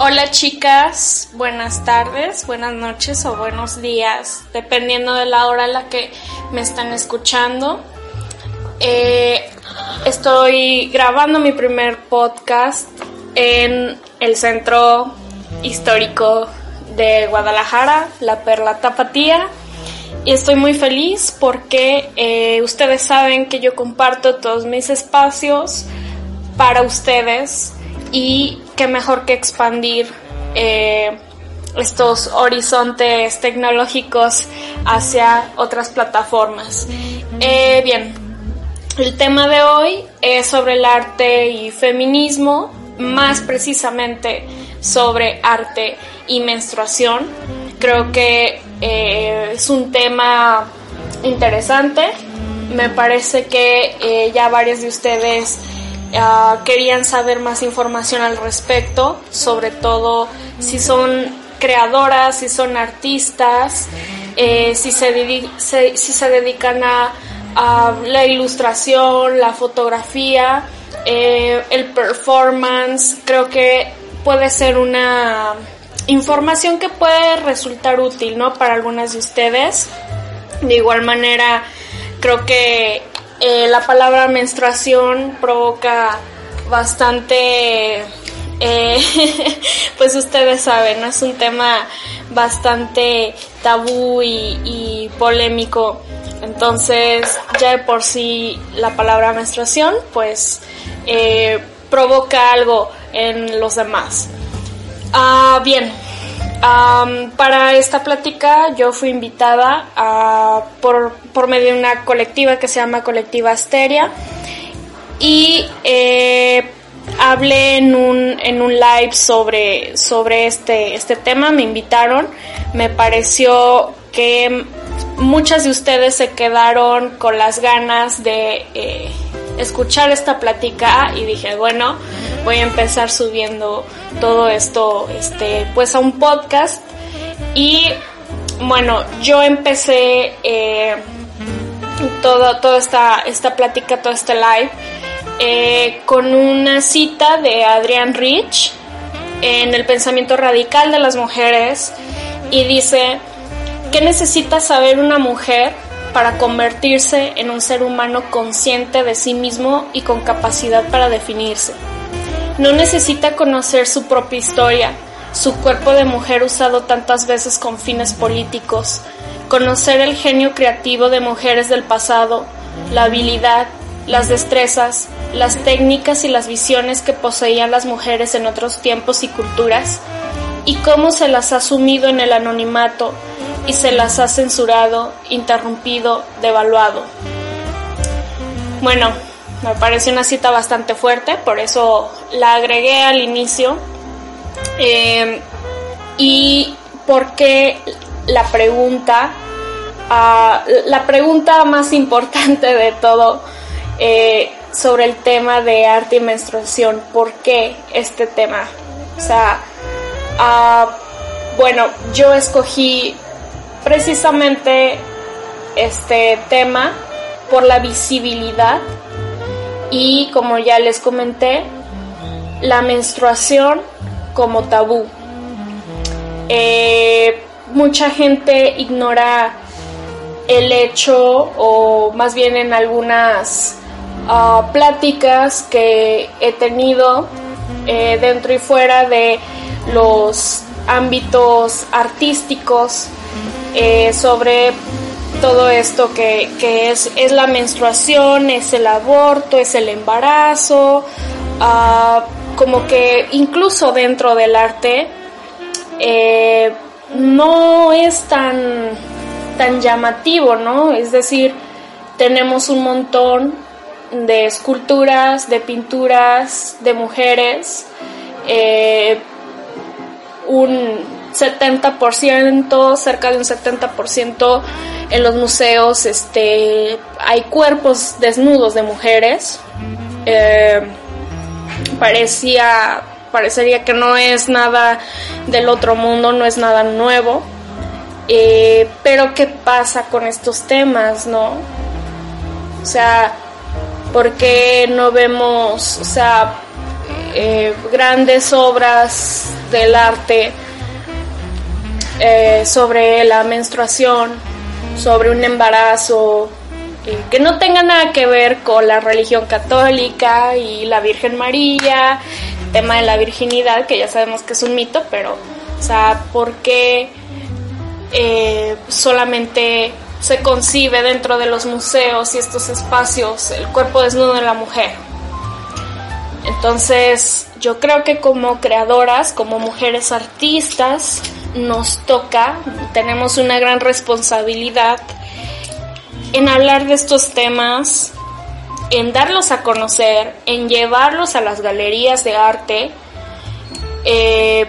Hola chicas, buenas tardes, buenas noches o buenos días, dependiendo de la hora a la que me están escuchando. Eh, estoy grabando mi primer podcast en el centro histórico de Guadalajara, la Perla Tapatía. Y estoy muy feliz porque eh, ustedes saben que yo comparto todos mis espacios para ustedes y qué mejor que expandir eh, estos horizontes tecnológicos hacia otras plataformas. Eh, bien, el tema de hoy es sobre el arte y feminismo, más precisamente sobre arte y menstruación. Creo que eh, es un tema interesante. Me parece que ya varios de ustedes Ah, querían saber más información al respecto, sobre todo si son creadoras, si son artistas, eh, si, se si se dedican a, la ilustración, la fotografía, eh, el performance. Creo que puede ser una información que puede resultar útil, ¿no? Para algunas de ustedes. De igual manera, creo que eh, la palabra menstruación provoca bastante, eh, pues ustedes saben, es un tema bastante tabú y, polémico. Entonces, ya de por sí la palabra menstruación, pues eh, provoca algo en los demás. Ah, bien, para esta plática yo fui invitada por, por, medio de una colectiva que se llama Colectiva Asteria. Y eh, hablé en un, en un live sobre, sobre este, este tema, me invitaron, me pareció que muchas de ustedes se quedaron con las ganas de eh, escuchar esta plática y dije, bueno, voy a empezar subiendo todo esto este, pues a un podcast. Y bueno, yo empecé eh, todo, toda esta, esta plática, todo este live eh, con una cita de Adrian Rich en el pensamiento radical de las mujeres y dice, ¿qué necesita saber una mujer para convertirse en un ser humano consciente de sí mismo y con capacidad para definirse? No necesita conocer su propia historia, su cuerpo de mujer usado tantas veces con fines políticos, conocer el genio creativo de mujeres del pasado, la habilidad, las destrezas, las técnicas y las visiones que poseían las mujeres en otros tiempos y culturas, y cómo se las ha sumido en el anonimato y se las ha censurado, interrumpido, devaluado. Bueno, me parece una cita bastante fuerte, por eso la agregué al inicio. Eh, y porque la pregunta, ah, la pregunta más importante de todo eh, sobre el tema de arte y menstruación, ¿por qué este tema? O sea, ah, bueno, yo escogí precisamente este tema por la visibilidad y como ya les comenté, la menstruación como tabú. Eh, mucha gente ignora el hecho o más bien en algunas ah, pláticas que he tenido eh, dentro y fuera de los ámbitos artísticos eh, sobre todo esto que, es, es, la menstruación, es el aborto, es el embarazo, ah, como que incluso dentro del arte eh, no es tan, tan llamativo, ¿no? Es decir, tenemos un montón de esculturas, de pinturas, de mujeres, eh, un 70%, cerca de un 70% en los museos este, hay cuerpos desnudos de mujeres. Eh, parecía, parecería que no es nada del otro mundo, no es nada nuevo. Eh, pero ¿qué pasa con estos temas, no? O sea, ¿por qué no vemos, o sea, eh, grandes obras del arte eh, sobre la menstruación, sobre un embarazo, eh, que no tenga nada que ver con la religión católica y la Virgen María, el tema de la virginidad, que ya sabemos que es un mito, pero, o sea, ¿por qué solamente se concibe dentro de los museos y estos espacios el cuerpo desnudo de la mujer? Entonces, yo creo que como creadoras, como mujeres artistas, nos toca, tenemos una gran responsabilidad en hablar de estos temas, en darlos a conocer, en llevarlos a las galerías de arte, eh,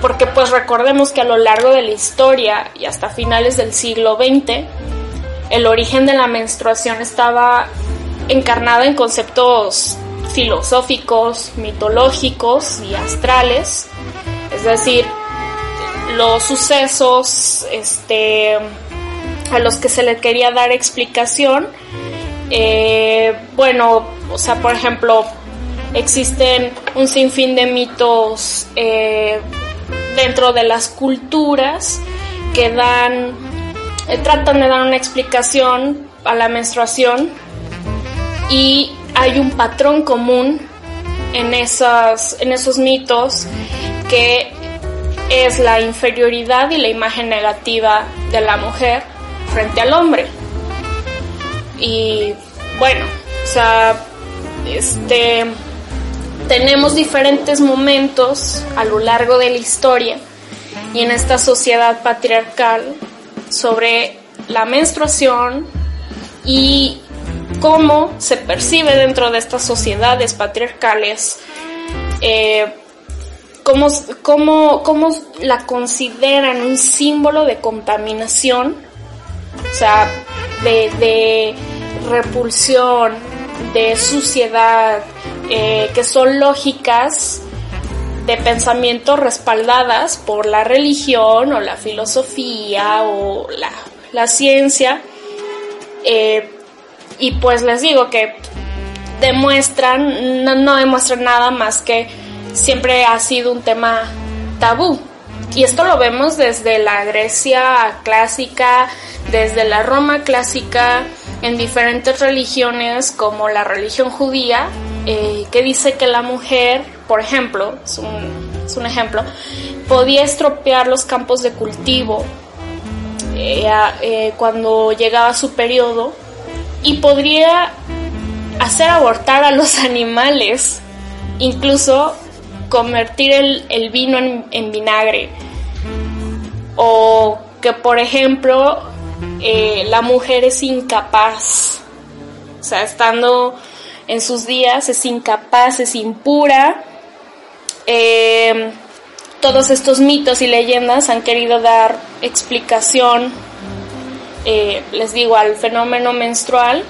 porque pues recordemos que a lo largo de la historia y hasta finales del siglo XX, el origen de la menstruación estaba encarnado en conceptos filosóficos, mitológicos y astrales, es decir, los sucesos este, a los que se le quería dar explicación. Eh, bueno, o sea, por ejemplo, existen un sinfín de mitos eh, dentro de las culturas que dan, eh, tratan de dar una explicación a la menstruación y hay un patrón común en, esas, en esos mitos que es la inferioridad y la imagen negativa de la mujer frente al hombre. Y bueno, o sea, este tenemos diferentes momentos a lo largo de la historia y en esta sociedad patriarcal sobre la menstruación y cómo se percibe dentro de estas sociedades patriarcales, eh, cómo, cómo, la consideran un símbolo de contaminación, o sea, de, repulsión, de suciedad, eh, que son lógicas de pensamiento respaldadas por la religión o la filosofía o la, ciencia. Eh, y pues les digo que demuestran, no, demuestran nada más que siempre ha sido un tema tabú. Y esto lo vemos desde la Grecia clásica, desde la Roma clásica, en diferentes religiones como la religión judía, eh, que dice que la mujer, por ejemplo, es un, ejemplo, podía estropear los campos de cultivo eh, eh, cuando llegaba su periodo y podría hacer abortar a los animales, incluso convertir el, vino en, vinagre. O que, por ejemplo, eh, la mujer es incapaz, o sea, estando en sus días es incapaz, es impura. Eh, todos estos mitos y leyendas han querido dar explicación eh, les digo, al fenómeno menstrual,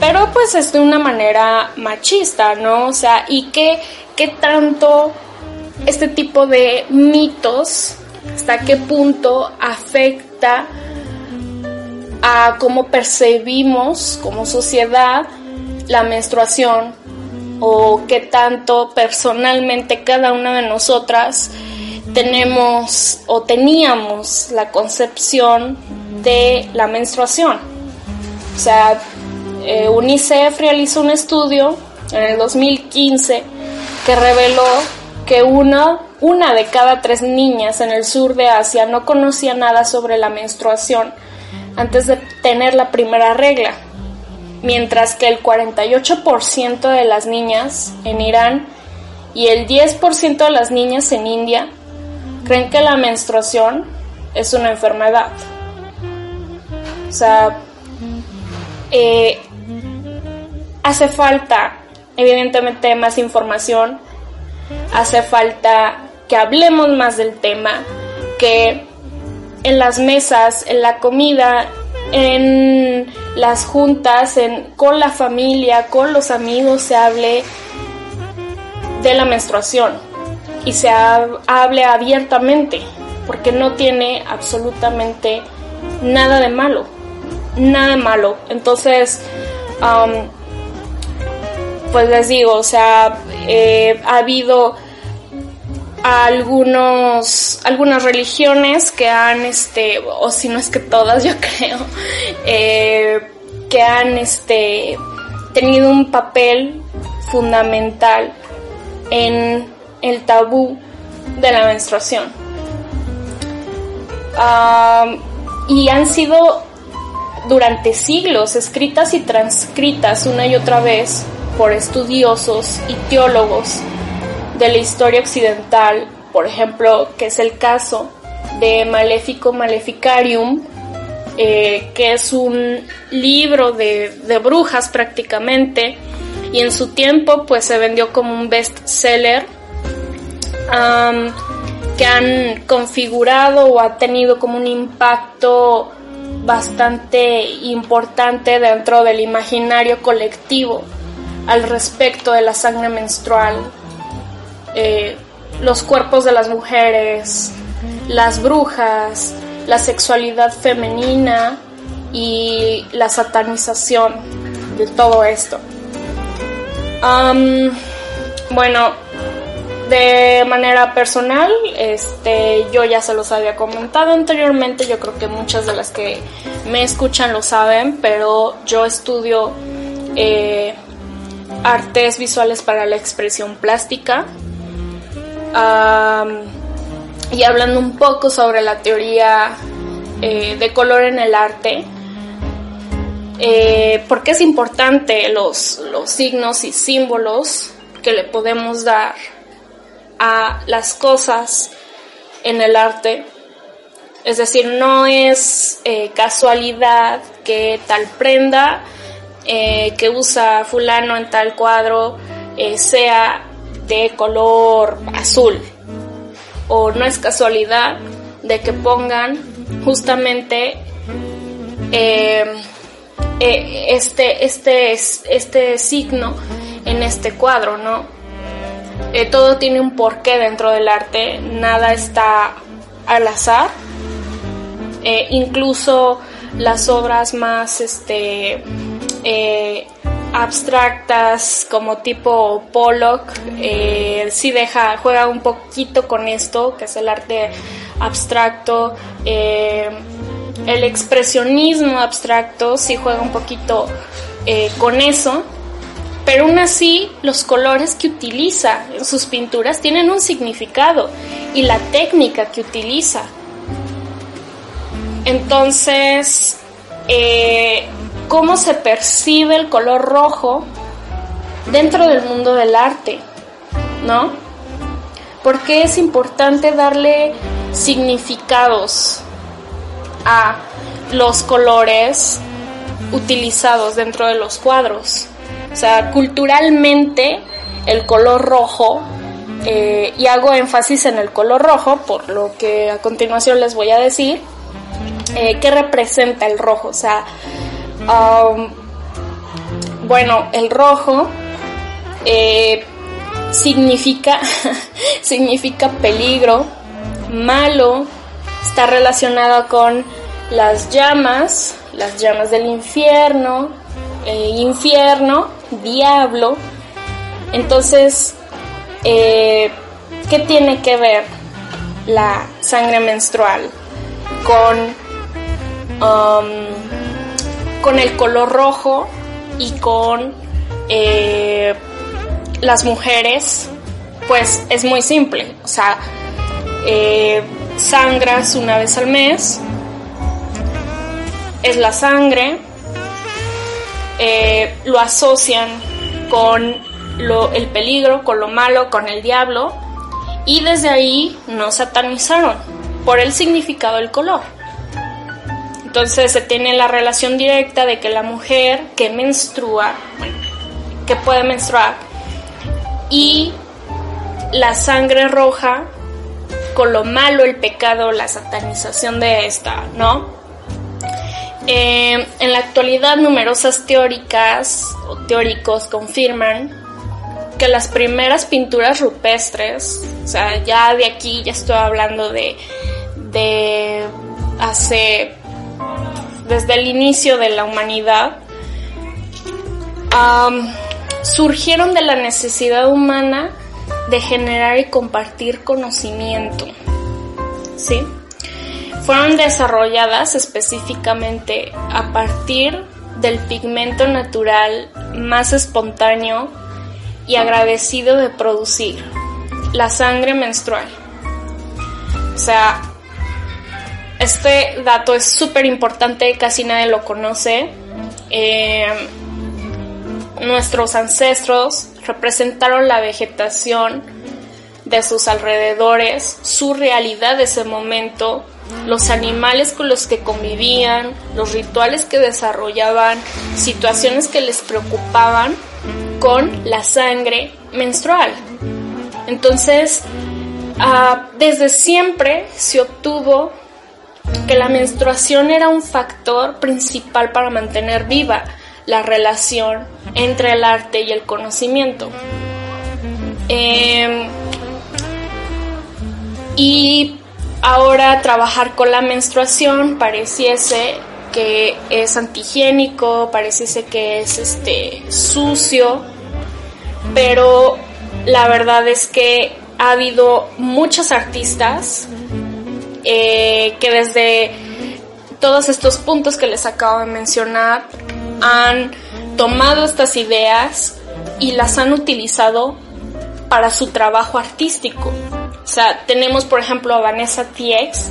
pero pues es de una manera machista, ¿no? O sea, y qué, qué tanto este tipo de mitos, hasta qué punto afecta a cómo percibimos como sociedad la menstruación o qué tanto personalmente cada una de nosotras tenemos o teníamos la concepción de la menstruación. O sea, eh, UNICEF realizó un estudio en el 2015 que reveló que una, una de cada tres niñas en el sur de Asia no conocía nada sobre la menstruación antes de tener la primera regla, mientras que el 48% de las niñas en Irán y el 10% de las niñas en India creen que la menstruación es una enfermedad. O sea, eh, hace falta, evidentemente, más información, hace falta que hablemos más del tema, que en las mesas, en la comida, en las juntas, en, con la familia, con los amigos, se hable de la menstruación y se hable abiertamente, porque no tiene absolutamente nada de malo nada malo. Entonces, pues les digo, o sea, eh, ha habido algunos, algunas religiones que han, este, o si no es que todas, yo creo, eh, que han este, tenido un papel fundamental en el tabú de la menstruación. y han sido durante siglos escritas y transcritas una y otra vez por estudiosos y teólogos de la historia occidental, por ejemplo, que es el caso de Malefico Maleficarium, eh, que es un libro de, brujas prácticamente, y en su tiempo pues se vendió como un bestseller que han configurado o ha tenido como un impacto bastante importante dentro del imaginario colectivo al respecto de la sangre menstrual, eh, los cuerpos de las mujeres, las brujas, la sexualidad femenina y la satanización de todo esto. bueno, de manera personal, este, yo ya se los había comentado anteriormente, yo creo que muchas de las que me escuchan lo saben, pero yo estudio eh, artes visuales para la expresión plástica. y hablando un poco sobre la teoría eh, de color en el arte, eh, porque es importante los, los signos y símbolos que le podemos dar a las cosas en el arte. Es decir, no es eh, casualidad que tal prenda eh, que usa fulano en tal cuadro eh, sea de color azul. O no es casualidad de que pongan justamente este, este, este signo en este cuadro, ¿no? Eh, todo tiene un porqué dentro del arte, nada está al azar. Eh, incluso las obras más este, eh, abstractas como tipo Pollock sí deja, juega un poquito con esto, que es el arte abstracto. el expresionismo abstracto sí juega un poquito con eso pero aún así los colores que utiliza en sus pinturas tienen un significado y la técnica que utiliza. Entonces, eh, ¿cómo se percibe el color rojo dentro del mundo del arte? ¿No? Porque es importante darle significados a los colores utilizados dentro de los cuadros. O sea, culturalmente el color rojo, eh, y hago énfasis en el color rojo, por lo que a continuación les voy a decir, eh, ¿qué representa el rojo? O sea, bueno, el rojo eh, significa, significa peligro, malo, está relacionado con las llamas, las llamas del infierno, infierno diablo. Entonces, eh, ¿qué tiene que ver la sangre menstrual con, con el color rojo y con eh, las mujeres? Pues es muy simple, o sea, eh, sangras una vez al mes, es la sangre, eh, lo asocian con el peligro, con lo malo, con el diablo, y desde ahí nos satanizaron por el significado del color. Entonces se tiene la relación directa de que la mujer que menstrua, que puede menstruar, y la sangre roja con lo malo, el pecado, la satanización de esta, ¿no? Eh, en la actualidad numerosas teóricas o teóricos confirman que las primeras pinturas rupestres, o sea, ya de aquí ya estoy hablando de, de hace, desde el inicio de la humanidad, surgieron de la necesidad humana de generar y compartir conocimiento. ¿Sí? Fueron desarrolladas específicamente a partir del pigmento natural más espontáneo y agradecido de producir, la sangre menstrual. O sea, este dato es súper importante, casi nadie lo conoce. Eh, nuestros ancestros representaron la vegetación de sus alrededores, su realidad de ese momento, los animales con los que convivían, los rituales que desarrollaban, situaciones que les preocupaban con la sangre menstrual. Entonces, ah, desde siempre se obtuvo que la menstruación era un factor principal para mantener viva la relación entre el arte y el conocimiento. Em, y ahora trabajar con la menstruación pareciese que es antihigiénico, pareciese que es este sucio, pero la verdad es que ha habido muchos artistas eh, que desde todos estos puntos que les acabo de mencionar han tomado estas ideas y las han utilizado para su trabajo artístico. O sea, tenemos por ejemplo a Vanessa TX,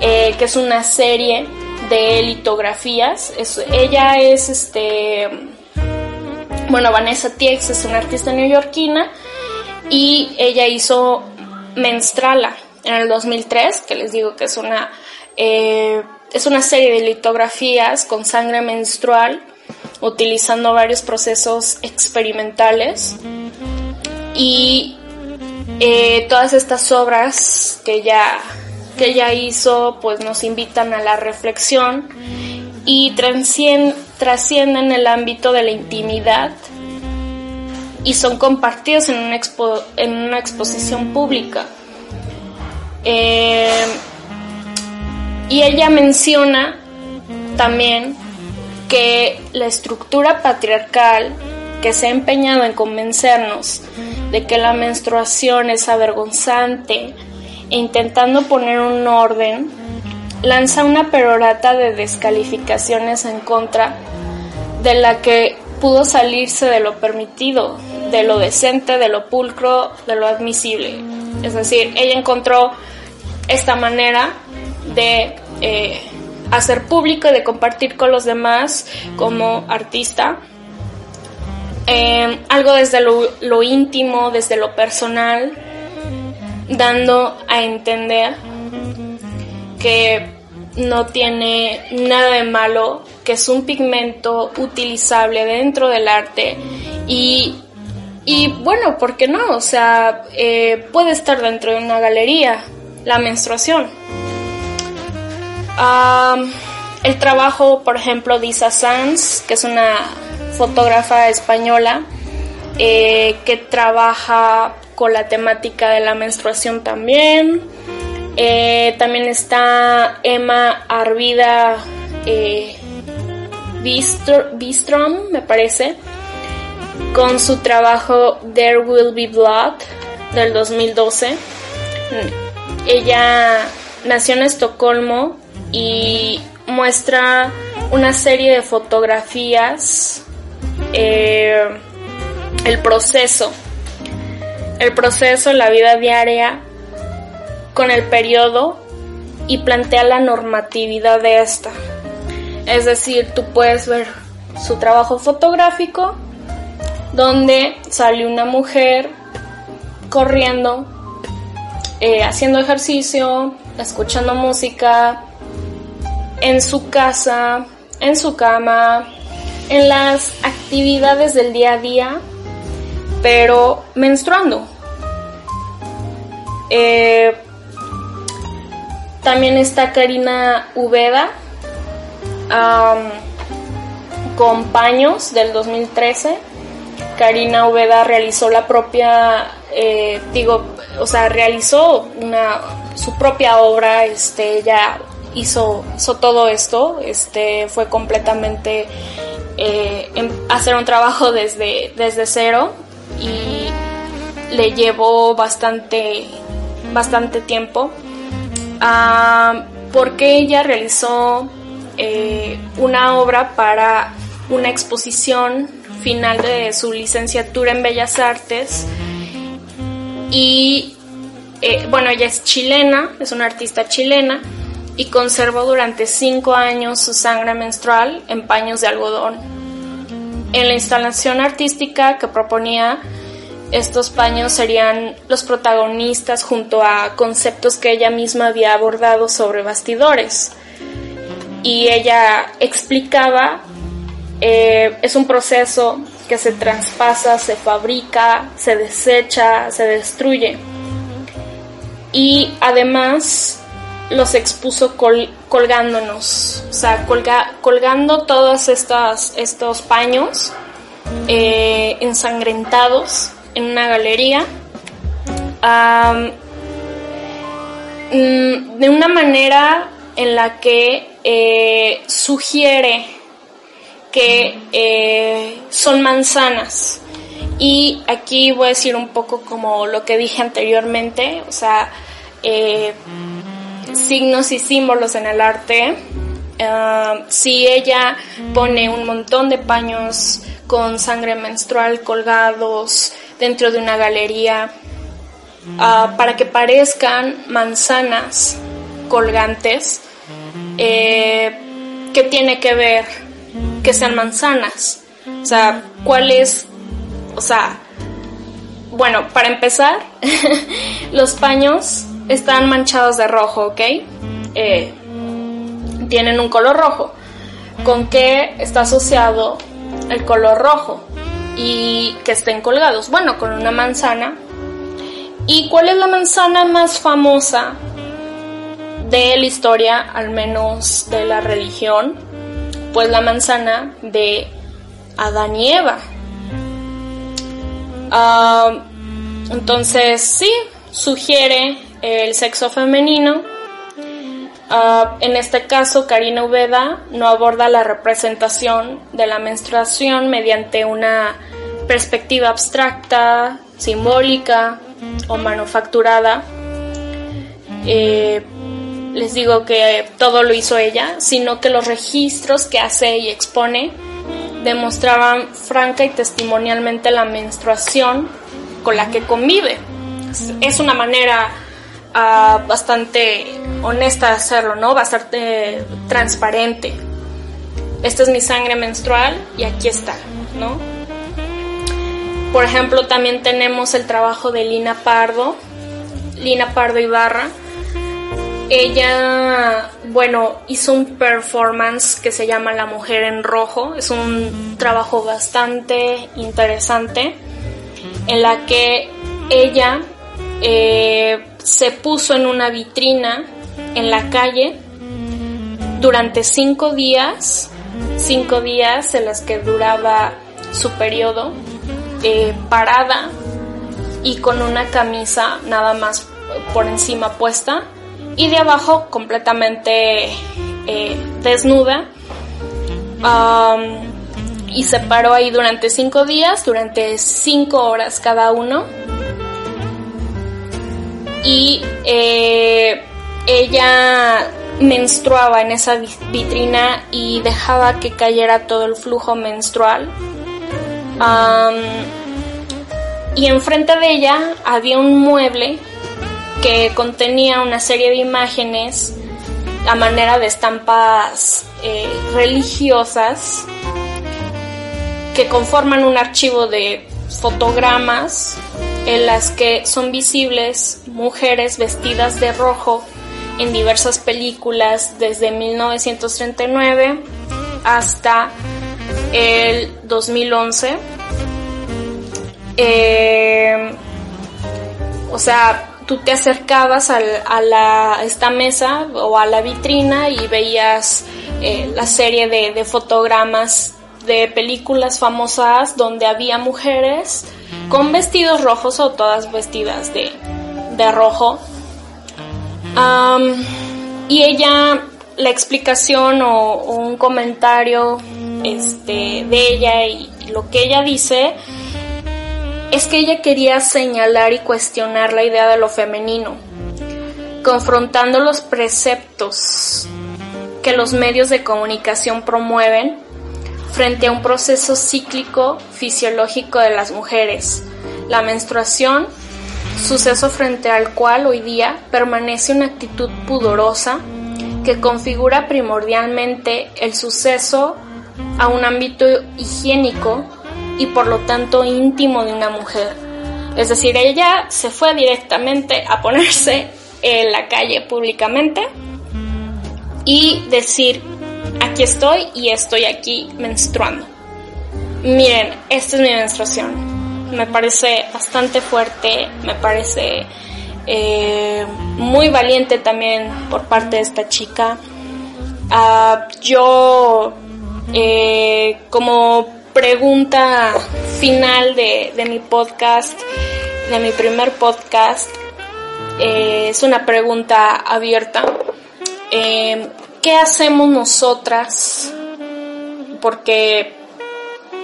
eh, que es una serie de litografías. ella es este. Bueno, Vanessa TX es una artista neoyorquina y ella hizo Menstrala en el 2003, que les digo que es una. Eh, es una serie de litografías con sangre menstrual utilizando varios procesos experimentales y eh, todas estas obras que ya, que ella hizo pues nos invitan a la reflexión y trascienden el ámbito de la intimidad y son compartidos en una exposición pública. Eh, y ella menciona también que la estructura patriarcal que se ha empeñado en convencernos de que la menstruación es avergonzante e intentando poner un orden, lanza una perorata de descalificaciones en contra de la que pudo salirse de lo permitido, de lo decente, de lo pulcro, de lo admisible. Es decir, ella encontró esta manera de eh, hacer público y de compartir con los demás como artista. Eh, algo desde lo, íntimo, desde lo personal, dando a entender que no tiene nada de malo, que es un pigmento utilizable dentro del arte y, y bueno, ¿por qué no? O sea, eh, puede estar dentro de una galería, la menstruación el trabajo, por ejemplo, de Isa Sanz, que es una fotógrafa española eh, que trabaja con la temática de la menstruación también. Eh, también está Emma Arvida eh, Bistrom, me parece, con su trabajo There Will Be Blood del 2012. Ella nació en Estocolmo y muestra una serie de fotografías, eh, el proceso, el proceso la vida diaria con el periodo y plantea la normatividad de esta. Es decir, tú puedes ver su trabajo fotográfico donde sale una mujer corriendo, eh, haciendo ejercicio, escuchando música, en su casa, en su cama, en las actividades del día a día, pero menstruando. Eh, también está Karina Ubeda con Paños del 2013. Karina Ubeda realizó la propia, eh, digo, o sea, realizó una, su propia obra, este, ella hizo, todo esto, este, fue completamente eh, em, hacer un trabajo desde, desde cero y le llevó bastante, bastante tiempo. Ah, porque ella realizó eh, una obra para una exposición final de su licenciatura en Bellas Artes y eh, bueno, ella es chilena, es una artista chilena y conservó durante cinco años su sangre menstrual en paños de algodón. En la instalación artística que proponía, estos paños serían los protagonistas junto a conceptos que ella misma había abordado sobre bastidores. Y ella explicaba, eh, es un proceso que se traspasa, se fabrica, se desecha, se destruye. Y además los expuso colgándonos, o sea, colgando todos estos, estos paños eh, ensangrentados en una galería. Mm, de una manera en la que eh, sugiere que eh, son manzanas. Y aquí voy a decir un poco como lo que dije anteriormente, o sea, eh, signos y símbolos en el arte. si ella pone un montón de paños con sangre menstrual colgados dentro de una galería ah, para que parezcan manzanas colgantes, eh, ¿qué tiene que ver que sean manzanas? O sea, ¿cuál es o sea, bueno, para empezar, los paños están manchados de rojo, ¿ok? Eh, tienen un color rojo. ¿Con qué está asociado el color rojo? Y que estén colgados. Bueno, con una manzana. ¿Y cuál es la manzana más famosa de la historia, al menos de la religión? Pues la manzana de Adán y Eva. Ah, entonces, sí, sugiere el sexo femenino. Ah, en este caso, Karina Ubeda no aborda la representación de la menstruación mediante una perspectiva abstracta, simbólica o manufacturada. Eh, les digo que todo lo hizo ella, sino que los registros que hace y expone demostraban franca y testimonialmente la menstruación con la que convive. Es una manera ah, bastante honesta de hacerlo, ¿no? Bastante transparente. Esta es mi sangre menstrual y aquí está, ¿no? Por ejemplo, también tenemos el trabajo de Lina Pardo, Lina Pardo Ibarra, ella, bueno, hizo un performance que se llama La Mujer en Rojo. Es un trabajo bastante interesante en la que ella eh, se puso en una vitrina en la calle durante cinco días, cinco días en las que duraba su periodo, eh, parada y con una camisa nada más por encima puesta y de abajo completamente eh, desnuda. y se paró ahí durante cinco días, durante cinco horas cada uno. Y eh, ella menstruaba en esa vitrina y dejaba que cayera todo el flujo menstrual. y enfrente de ella había un mueble que contenía una serie de imágenes a manera de estampas eh, religiosas que conforman un archivo de fotogramas en las que son visibles mujeres vestidas de rojo en diversas películas desde 1939 hasta el 2011. Eh, o sea, tú te acercabas a, la, esta mesa o a la vitrina y veías eh, la serie de, fotogramas de películas famosas donde había mujeres con vestidos rojos o todas vestidas de, rojo. y ella, la explicación o, un comentario este, de ella y lo que ella dice es que ella quería señalar y cuestionar la idea de lo femenino, confrontando los preceptos que los medios de comunicación promueven frente a un proceso cíclico fisiológico de las mujeres, la menstruación, suceso frente al cual hoy día permanece una actitud pudorosa que configura primordialmente el suceso a un ámbito higiénico y por lo tanto íntimo de una mujer. Es decir, ella se fue directamente a ponerse en la calle públicamente y decir, aquí estoy y estoy aquí menstruando. Miren, esta es mi menstruación. Me parece bastante fuerte, me parece eh, muy valiente también por parte de esta chica. Ah, yo, eh, como pregunta final de, mi podcast, de mi primer podcast, eh, es una pregunta abierta. ¿Qué hacemos nosotras? Porque,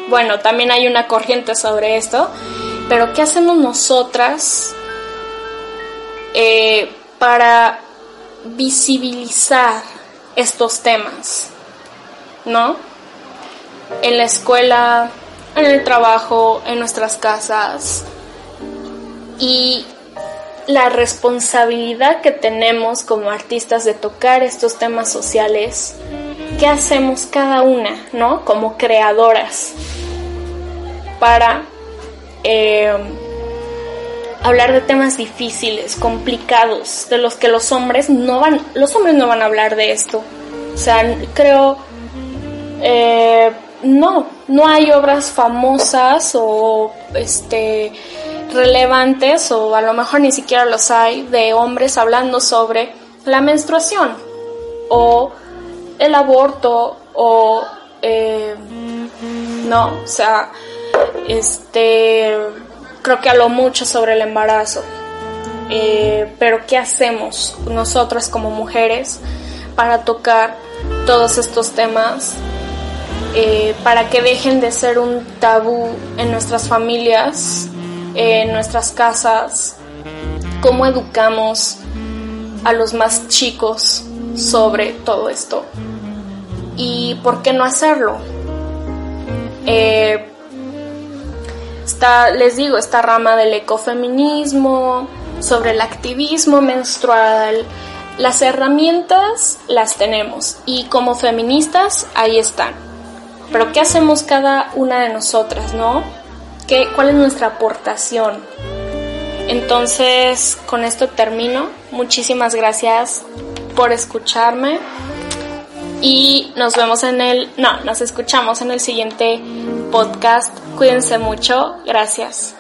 bueno, también hay una corriente sobre esto, pero ¿qué hacemos nosotras eh, para visibilizar estos temas, ¿no? En la escuela, en el trabajo, en nuestras casas. Y la responsabilidad que tenemos como artistas de tocar estos temas sociales, ¿qué hacemos cada una, ¿no? Como creadoras para eh, hablar de temas difíciles, complicados, de los que los hombres no van, los hombres no van a hablar de esto. O sea, creo, eh, no, no hay obras famosas o este relevantes o a lo mejor ni siquiera los hay de hombres hablando sobre la menstruación o el aborto o eh, no, o sea, este creo que habló mucho sobre el embarazo. Eh, pero ¿qué hacemos nosotras como mujeres para tocar todos estos temas? Eh, para que dejen de ser un tabú en nuestras familias, en nuestras casas, cómo educamos a los más chicos sobre todo esto y por qué no hacerlo. Eh, les digo, esta rama del ecofeminismo, sobre el activismo menstrual, las herramientas las tenemos y como feministas ahí están. Pero ¿qué hacemos cada una de nosotras, no? ¿Qué, ¿Cuál es nuestra aportación? Entonces, con esto termino. Muchísimas gracias por escucharme y nos vemos en el, no, nos escuchamos en el siguiente podcast. Cuídense mucho. Gracias.